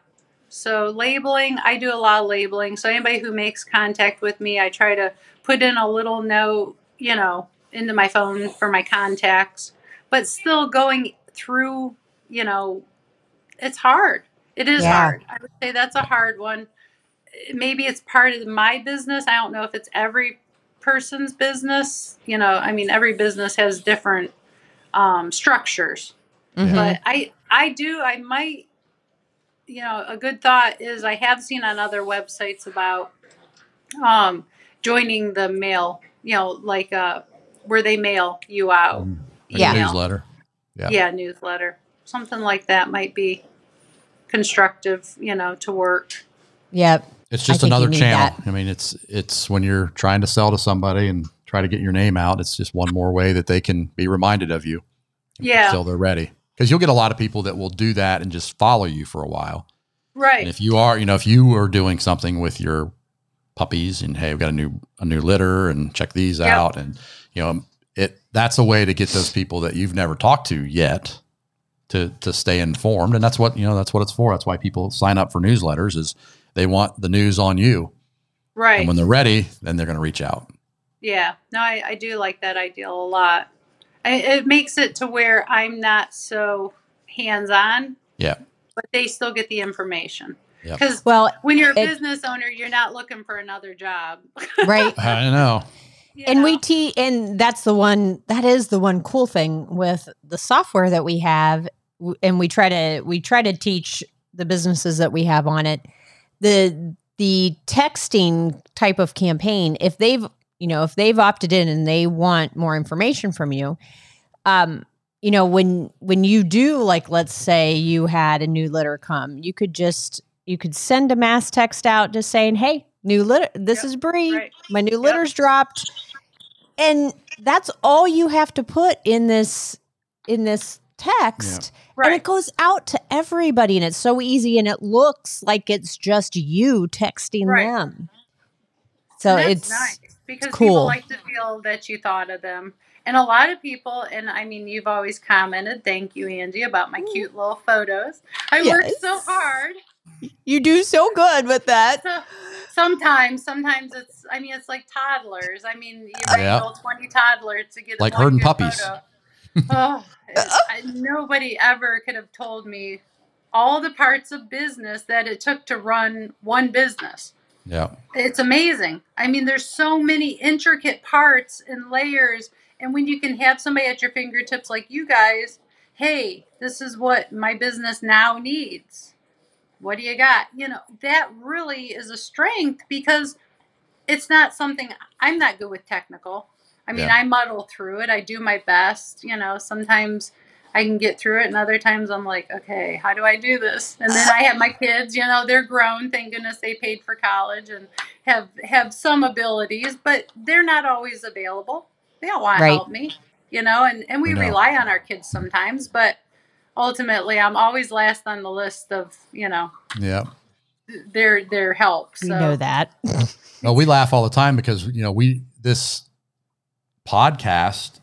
So labeling, I do a lot of labeling. So anybody who makes contact with me, I try to put in a little note, you know, into my phone for my contacts. But still going through, you know, it's hard. It is Yeah. hard. I would say that's a hard one. Maybe it's part of my business. I don't know if it's every person's business. You know, I mean, every business has different um, structures Mhm. but I I do I might you know a good thought is I have seen on other websites about um joining the mail you know like uh where they mail you out Mm. Yeah. newsletter. Yeah. yeah. newsletter something like that might be constructive you know to work Yep. It's just another channel. that. I mean, it's it's when you're trying to sell to somebody and try to get your name out. It's just one more way that they can be reminded of you yeah until they're ready. Because you'll get a lot of people that will do that and just follow you for a while. And right if you are, you know, if you are doing something with your puppies and hey, we've got a new a new litter and check these Yep. out, and you know, it that's a way to get those people that you've never talked to yet to to stay informed, and that's what you know that's what it's for. That's why people sign up for newsletters is they want the news on you, right and when they're ready, then they're going to reach out. Yeah, no, I, I do like that ideal a lot. I, it makes it to where I'm not so hands on, Yeah, but they still get the information. Yep. Because Well, when you're a it- business owner, you're not looking for another job. right. I know. And we te- and that's the one that is the one cool thing with the software that we have and we try to we try to teach the businesses that we have on it. The the texting type of campaign if they've you know if they've opted in and they want more information from you um you know when when you do like let's say you had a new litter come you could just you could send a mass text out just saying hey new litter this Yep, is Bree. Right. my new litter's dropped and that's all you have to put in this in this text and Right. it goes out to everybody and it's so easy and it looks like it's just you texting Right. them so it's nice because cool. people like to feel that you thought of them. And a lot of people, and I mean, you've always commented, thank you, Angie, about my cute little photos. I worked so hard. You do so good with that So sometimes, sometimes it's, I mean, it's like toddlers. I mean, you uh, Yeah. wrangle 20 toddlers to get Like herding puppies. photo. oh, it- I, nobody ever could have told me all the parts of business that it took to run one business. Yeah. It's amazing. I mean, there's so many intricate parts and layers. And when you can have somebody at your fingertips like you guys, hey, this is what my business now needs. What do you got? You know, that really is a strength because it's not something I'm not good with technical. I mean, Yeah. I muddle through it. I do my best. You know, sometimes I can get through it, and other times I'm like, okay, how do I do this? And then I have my kids. You know, they're grown. Thank goodness they paid for college and have have some abilities, but they're not always available. They don't want Right. to help me. You know, and and we know. rely on our kids sometimes, but ultimately, I'm always last on the list of you know Yeah. their their help. we know that Well, we laugh all the time because you know we this podcast,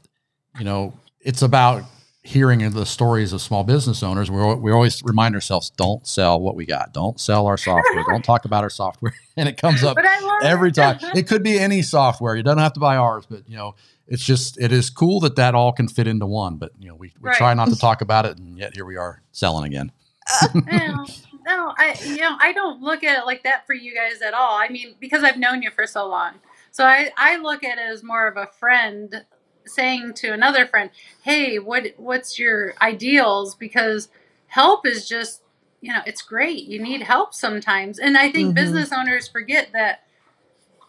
you know, it's about hearing the stories of small business owners. We we always remind ourselves, don't sell what we got, don't sell our software, don't talk about our software, and it comes up But I love every it. time. It could be any software. You don't have to buy ours, but you know, it's just it is cool that that all can fit into one. But you know, we, we Right. try not to talk about it, and yet here we are selling again. no, no, I you know I don't look at it like that for you guys at all. I mean, because I've known you for so long, so I I look at it as more of a friend saying to another friend, "Hey, what what's your ideals?" Because help is just you know it's great. You need help sometimes, and I think Mhm. business owners forget that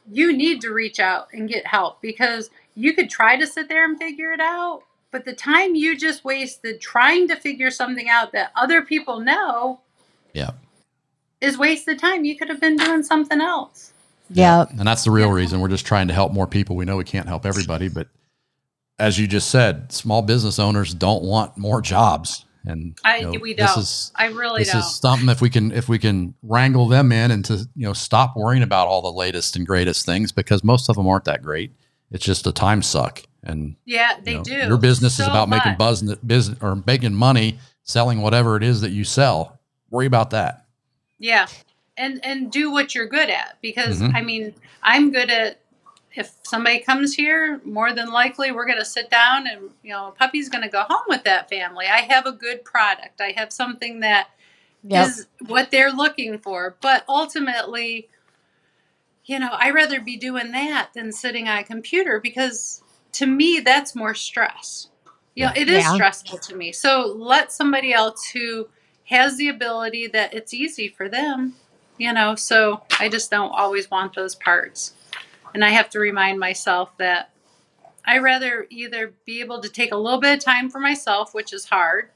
you need to reach out and get help because you could try to sit there and figure it out, but the time you just wasted trying to figure something out that other people know Yeah. is wasted time. You could have been doing something else. yeah And that's the real Yeah. reason we're just trying to help more people. We know we can't help everybody, but as you just said, small business owners don't want more jobs. And I you know, we don't. is I really this don't. This is something if we can if we can wrangle them in and to you know stop worrying about all the latest and greatest things because most of them aren't that great. It's just a time suck. And yeah, they you know, do. Your business is so about making buzz business or making money selling whatever it is that you sell. Worry about that. Yeah. And and do what you're good at because Mhm. I mean, I'm good at if somebody comes here, more than likely we're going to sit down and you know, puppy's going to go home with that family. I have a good product. I have something that is yep what they're looking for. But ultimately, you know, I'd rather be doing that than sitting on a computer because to me that's more stress. You know, it is Yeah. stressful to me. So let somebody else who has the ability that it's easy for them, you know. So I just don't always want those parts. And I have to remind myself that I rather either be able to take a little bit of time for myself, which is hard,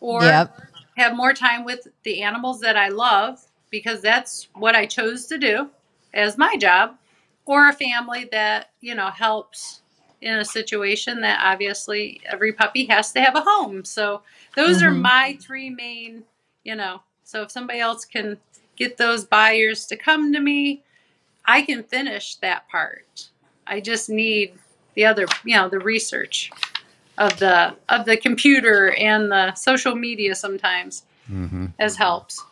or yep have more time with the animals that I love because that's what I chose to do as my job, or a family that, you know, helps in a situation that obviously every puppy has to have a home. So those are Mhm. my three main, you know. So if somebody else can get those buyers to come to me, I can finish that part. I just need the other, you know, the research of the of the computer and the social media sometimes Mm-hmm. as helps.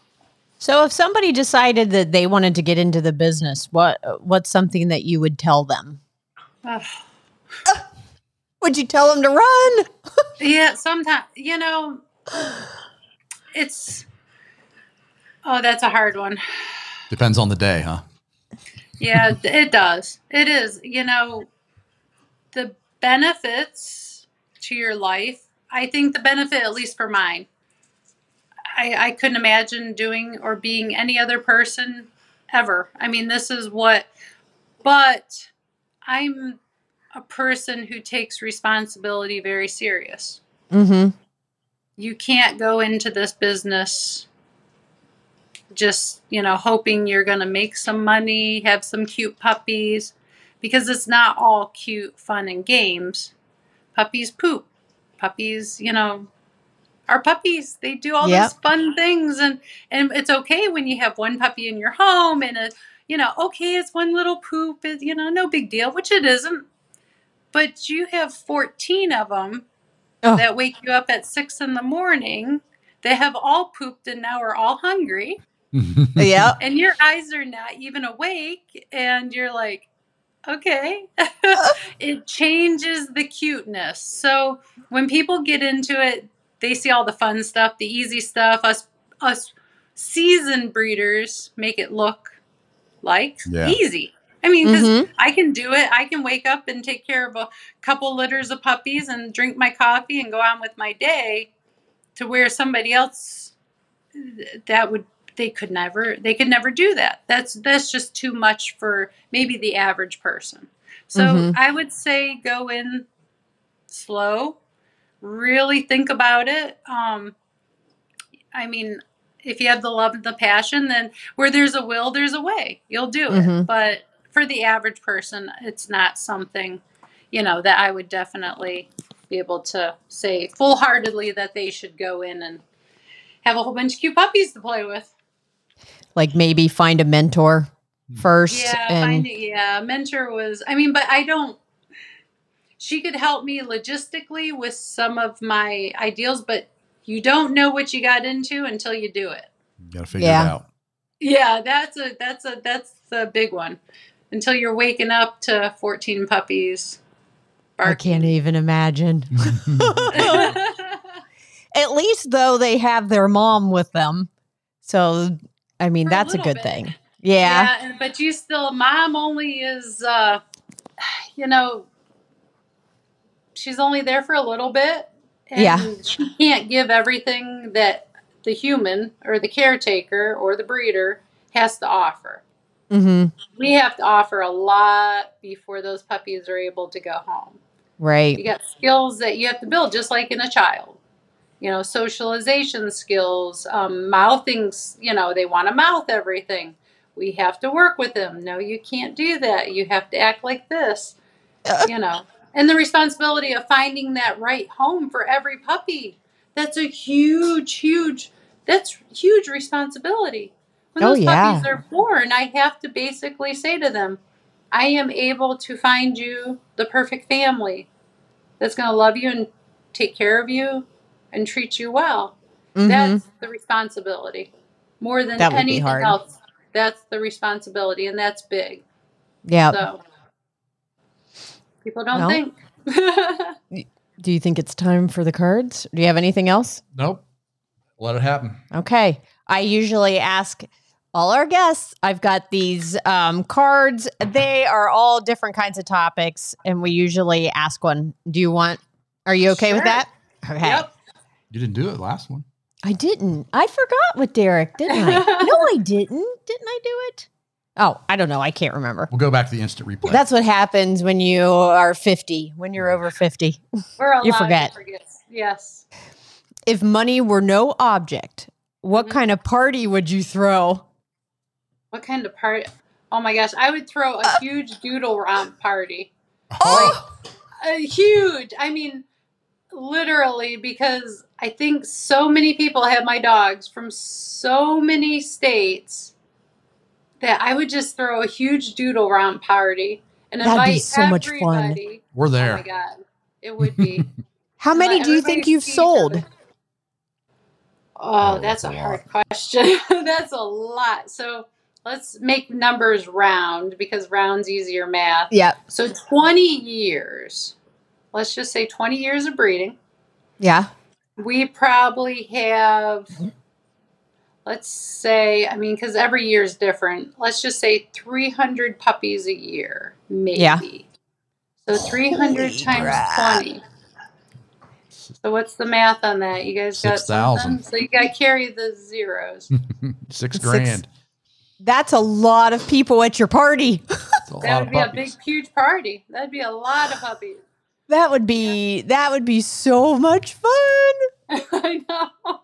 So if somebody decided that they wanted to get into the business what what's something that you would tell them Ugh. would you tell them to run Yeah, sometimes you know, it's Oh, that's a hard one. Depends on the day, huh? Yeah, it does. It is. You know, the benefits to your life, I think the benefit, at least for mine, I, I couldn't imagine doing or being any other person ever. I mean, this is what, but I'm a person who takes responsibility very serious. Mm-hmm. You can't go into this business just, you know, hoping you're going to make some money, have some cute puppies, because it's not all cute, fun, and games. Puppies poop. Puppies, you know, are puppies. They do all Yep. these fun things, and and it's okay when you have one puppy in your home, and a, you know, okay, it's one little poop, it, you know, no big deal, which it isn't. But you have 14 of them Oh. that wake you up at six in the morning. They have all pooped and now are all hungry Yeah. and your eyes are not even awake and you're like okay uh. it changes the cuteness so when people get into it they see all the fun stuff the easy stuff us us seasoned breeders make it look like Yeah. easy i mean because Mhm. i can do it i can wake up and take care of a couple litters of puppies and drink my coffee and go on with my day to where somebody else that would they could never they could never do that that's that's just too much for maybe the average person so Mhm. i would say go in slow really think about it um i mean if you have the love and the passion then where there's a will there's a way you'll do it Mhm. but for the average person it's not something you know that i would definitely be able to say full-heartedly that they should go in and have a whole bunch of cute puppies to play with Like maybe find a mentor first. yeah and find it, yeah mentor was i mean but i don't she could help me logistically with some of my ideals but you don't know what you got into until you do it You Got to figure Yeah. it out. yeah that's a that's a that's the big one until you're waking up to 14 puppies I can't even imagine. At least though they have their mom with them. So I mean For that's a, little good bit. thing. Yeah. and- but you still mom only is uh you know she's only there for a little bit and Yeah. she can't give everything that the human or the caretaker or the breeder has to offer. Mm-hmm. we have to offer a lot before those puppies are able to go home. Right. you got skills that you have to build just like in a child. You know socialization skills um, mouthing you know they want to mouth everything. We have to work with them. No you can't do that. You have to act like this you know and the responsibility of finding that right home for every puppy that's a huge huge that's huge responsibility when Oh, those yeah. puppies are born i have to basically say to them i am able to find you the perfect family that's going to love you and take care of you and treat you well Mhm. that's the responsibility more than That would be anything else that's the responsibility and that's big Yeah. so people don't Well. think Do you think it's time for the cards? Do you have anything else? Nope. Let it happen. Okay. I usually ask all our guests. I've got these um, cards. They are all different kinds of topics, and we usually ask one. Do you want? Are you okay with that? Okay. yep You didn't do it last one. I didn't. I forgot with Derek, didn't I? no, I didn't. Didn't I do it? Oh, I don't know. I can't remember. We'll go back to the instant replay. That's what happens when you are 50, when you're over 50. we're You forget. forget yes If money were no object, what Mhm. kind of party would you throw? what kind of party oh my gosh i would throw a huge doodle romp party Oh, a huge i mean literally because i think so many people have my dogs from so many states that i would just throw a huge doodle romp party and That'd be invite so much fun. everybody. We're oh there. my god it would be how many do you think you've sold? Oh, Oh, that's a that's a hard question. that's a lot. So let's make numbers round because round's easier math. Yeah. So 20 years. Let's just say 20 years of breeding. Yeah. We probably have mm-hmm. Let's say, I mean, because every year is different. Let's just say 300 puppies a year, maybe. Yeah. So 300 Holy times crap. 20. So what's the math on that? You guys got 6,000. So you got to carry the zeros. Six Six- grand. That's a lot of people at your party. That would of be a big, huge party. That'd be a lot of puppies. That would be that would be so much fun. I know.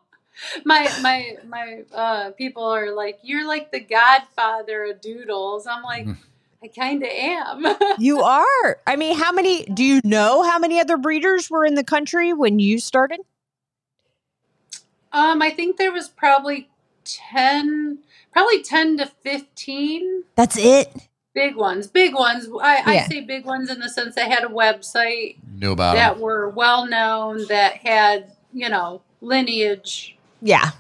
My my my uh, people are like, you're like the godfather of doodles. I'm like, Mhm. I kind of am. You are. I mean, how many do you know how many other breeders were in the country when you started? um, I think there was probably ten, probably ten to fifteen That's it. big ones. Big ones. I, I say big ones in the sense they had a website Knew about that it. were well known, that had you know lineage. Yeah.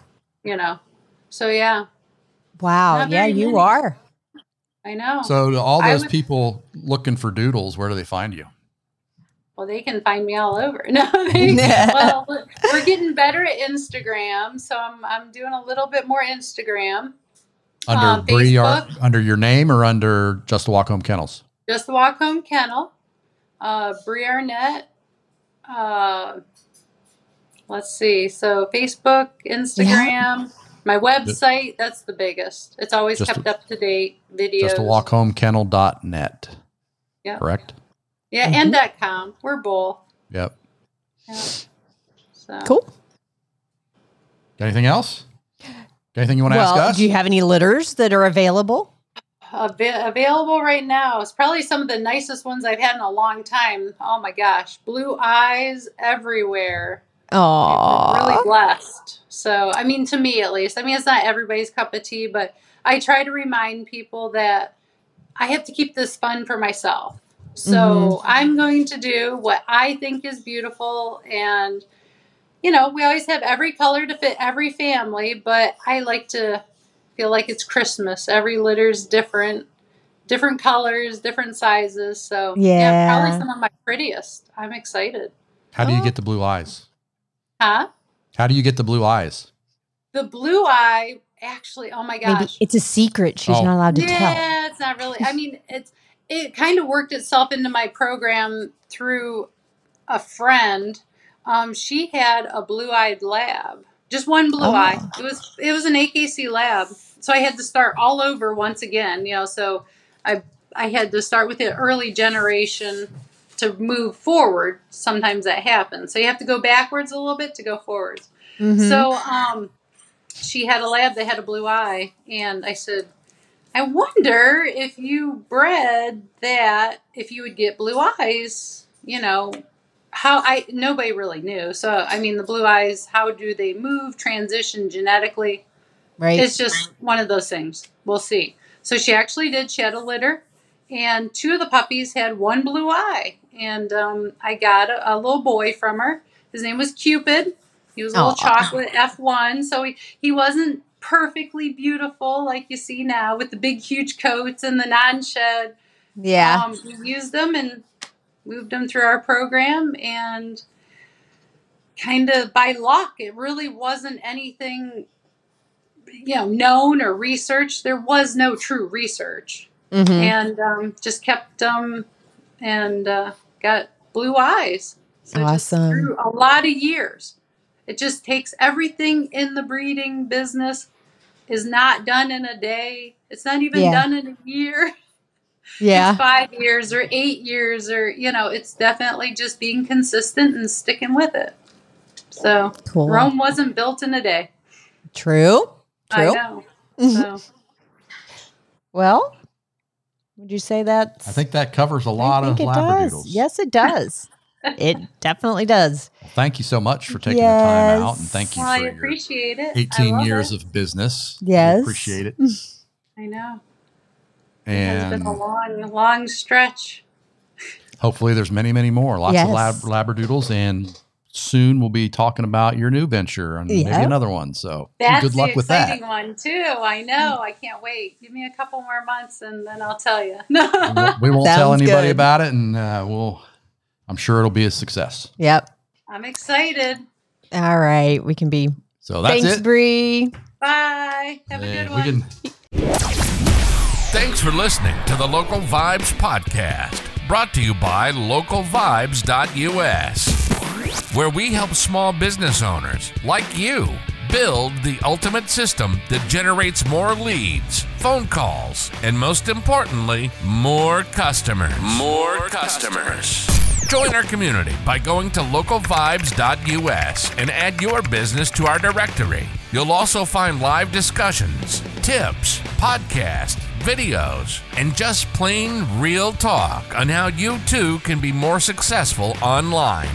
You know, so yeah, Wow. Not Yeah, very you many. are. I know. So, to all those would- people looking for doodles, where do they find you? Well, they can find me all over. No, they, well, we're- we're getting better at Instagram, so I'm I'm doing a little bit more Instagram. Under Um, Bree, under your name, or under Just a Walk Home Kennels? Just the Walk Home Kennel, uh, Bree Arnett. Uh, let's see. So Facebook, Instagram, my website. That's the biggest. It's always Just kept a- up to date. Videos. Just a Walk Home Kennel.net. Yeah. Correct. Yeah, mm-hmm. and dot com. We're both. Yep. Yeah. So. Cool. Got anything else? Got anything you want to Well, ask us? do you have any litters that are available? Ava- available right now. It's probably some of the nicest ones I've had in a long time. Oh my gosh, blue eyes everywhere. Oh, Really blessed. So, I mean, to me at least. I mean, it's not everybody's cup of tea, but I try to remind people that I have to keep this fun for myself. So, mm-hmm. I'm going to do what I think is beautiful and you know, we always have every color to fit every family, but I like to feel like it's Christmas. Every litter's different, different colors, different sizes. So Yeah. probably some of my prettiest. I'm excited. How do you Oh. get the blue eyes? Huh? How do you get the blue eyes? The blue eye, actually, oh my maybe gosh. it's a secret. She's Oh. not allowed to tell. yeah, it's not really. I mean, it's it kind of worked itself into my program through a friend. Um, she had a blue-eyed lab, just one blue Oh. eye. It was it was an AKC lab, so I had to start all over once again. You know, so I I had to start with the early generation to move forward. Sometimes that happens, so you have to go backwards a little bit to go forwards. Mhm. So um, she had a lab that had a blue eye, and I said, I wonder if you bred that, if you would get blue eyes. You know, how I nobody really knew. So I mean, the blue eyes, how do they move, transition genetically? right. It's just one of those things. We'll see. So she actually did. She had a litter, and two of the puppies had one blue eye. And um, I got a, a little boy from her. His name was Cupid. He was a little Aw. chocolate F1. So he, he wasn't perfectly beautiful like you see now with the big, huge coats and the non shed. yeah. Um, we used them and moved them through our program and kind of by luck. It really wasn't anything, you know, known or researched. There was no true research, Mhm. and um, just kept them and uh, got blue eyes. So Awesome. through a lot of years. It just takes everything in the breeding business is not done in a day. It's not even Yeah. done in a year yeah. five years or eight years or you know it's definitely just being consistent and sticking with it so Cool. rome wasn't built in a day True. i True. know so Well, would you say that? I think that covers a lot of think does. labradoodles. Yes, it does. it definitely does. Thank you so much for taking the time out, and thank you well, i for your appreciate it 18 years it. of business. We Yes. appreciate it. i know It's been a long long stretch hopefully, there's many, many more. Lots of lab, Yes. labradoodles, and soon we'll be talking about your new venture and maybe another one. So that's good luck the with that. one too i know i can't wait give me a couple more months and then i'll tell you We won't, we won't tell anybody good. about it, and uh, we'll. I'm sure it'll be a success. Yep. i'm excited All right. We can be. So that's Thanks, it. Bree. Bye. Have a good one. can Thanks for listening to the Local Vibes Podcast, brought to you by localvibes.us, where we help small business owners like you build the ultimate system that generates more leads, phone calls, and most importantly, more customers. More customers. Join our community by going to localvibes.us and add your business to our directory. You'll also find live discussions, tips, podcasts, videos, and just plain real talk on how you too can be more successful online.